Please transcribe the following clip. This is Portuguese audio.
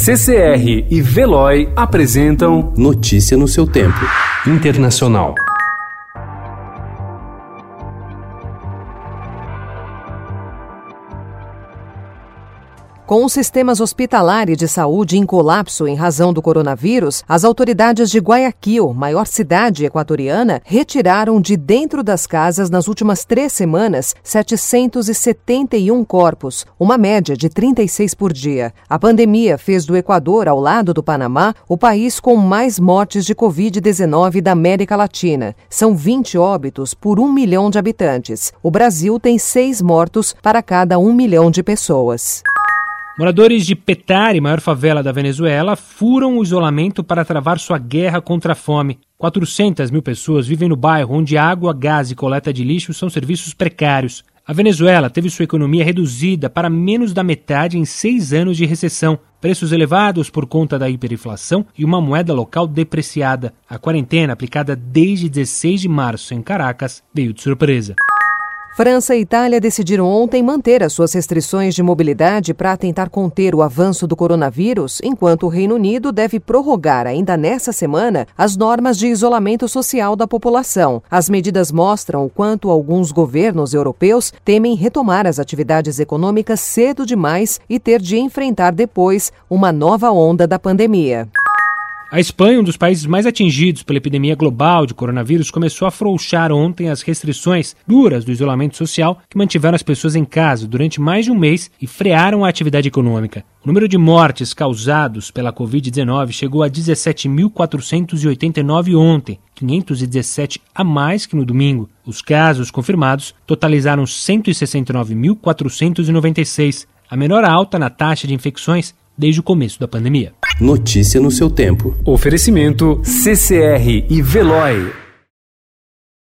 CCR e Veloy apresentam Notícia no seu tempo. Internacional. Com os sistemas hospitalar e de saúde em colapso em razão do coronavírus, as autoridades de Guayaquil, maior cidade equatoriana, retiraram de dentro das casas nas últimas três semanas 771 corpos, uma média de 36 por dia. A pandemia fez do Equador, ao lado do Panamá, o país com mais mortes de Covid-19 da América Latina. São 20 óbitos por um milhão de habitantes. O Brasil tem seis mortos para cada um milhão de pessoas. Moradores de Petare, maior favela da Venezuela, furam o isolamento para travar sua guerra contra a fome. 400 mil pessoas vivem no bairro onde água, gás e coleta de lixo são serviços precários. A Venezuela teve sua economia reduzida para menos da metade em seis anos de recessão, preços elevados por conta da hiperinflação e uma moeda local depreciada. A quarentena, aplicada desde 16 de março em Caracas, veio de surpresa. França e Itália decidiram ontem manter as suas restrições de mobilidade para tentar conter o avanço do coronavírus, enquanto o Reino Unido deve prorrogar ainda nessa semana as normas de isolamento social da população. As medidas mostram o quanto alguns governos europeus temem retomar as atividades econômicas cedo demais e ter de enfrentar depois uma nova onda da pandemia. A Espanha, um dos países mais atingidos pela epidemia global de coronavírus, começou a afrouxar ontem as restrições duras do isolamento social que mantiveram as pessoas em casa durante mais de um mês e frearam a atividade econômica. O número de mortes causados pela Covid-19 chegou a 17.489 ontem, 517 a mais que no domingo. Os casos confirmados totalizaram 169.496, a menor alta na taxa de infecções desde o começo da pandemia. Notícia no seu tempo. Oferecimento CCR e Veloy.